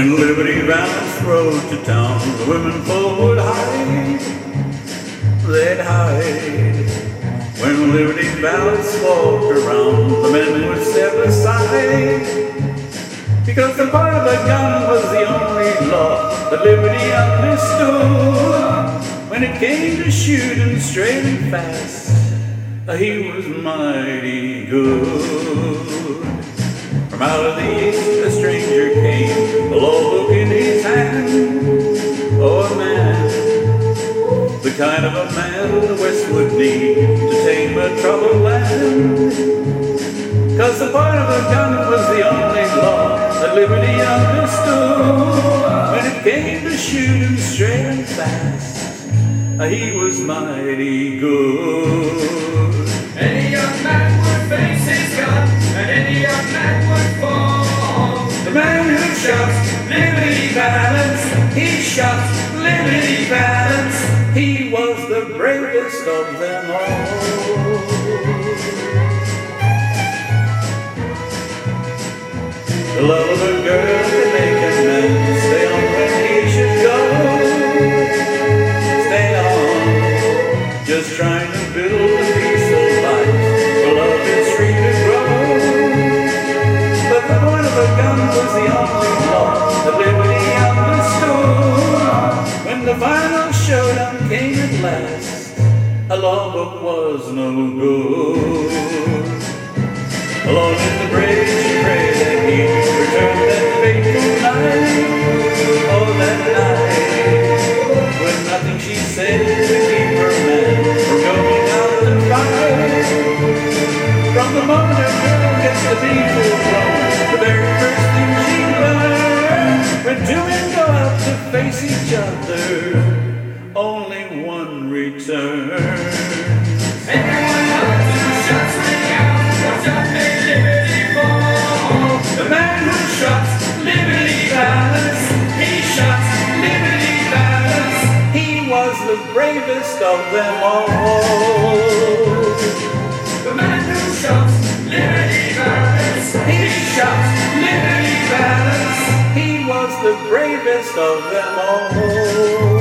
When Liberty Valance rode to town, the women folk would hide. They'd hide. When Liberty Valance walked around, the men would step aside. Because the part of a gun was the only law that Liberty understood. When it came to shooting straight and fast, he was mighty good. From out of the east kind of a man the West would need to tame a troubled land. Cause the point of a gun was the only law that liberty understood. When it came to shooting straight and fast, uh, he was mighty good. Any young man would face his gun, and any young man would fall. The man who shot Liberty Valance, he shot Liberty Valance. Bravest of them all. The love of a girl can make a man stay on when he should go. Stay on, just trying a law was no good. Alone in the bridge, she prayed that he return that fateful night. Oh, that night, when nothing she said to keep her man from going out to fight. From the moment a girl gets the people throne, the very first thing she learns when two men go out to face each other, only one ring out, liberty. The man who shot Liberty Valance, he Liberty. He was the bravest of them all. The man who Liberty He Liberty. He was the bravest of them all.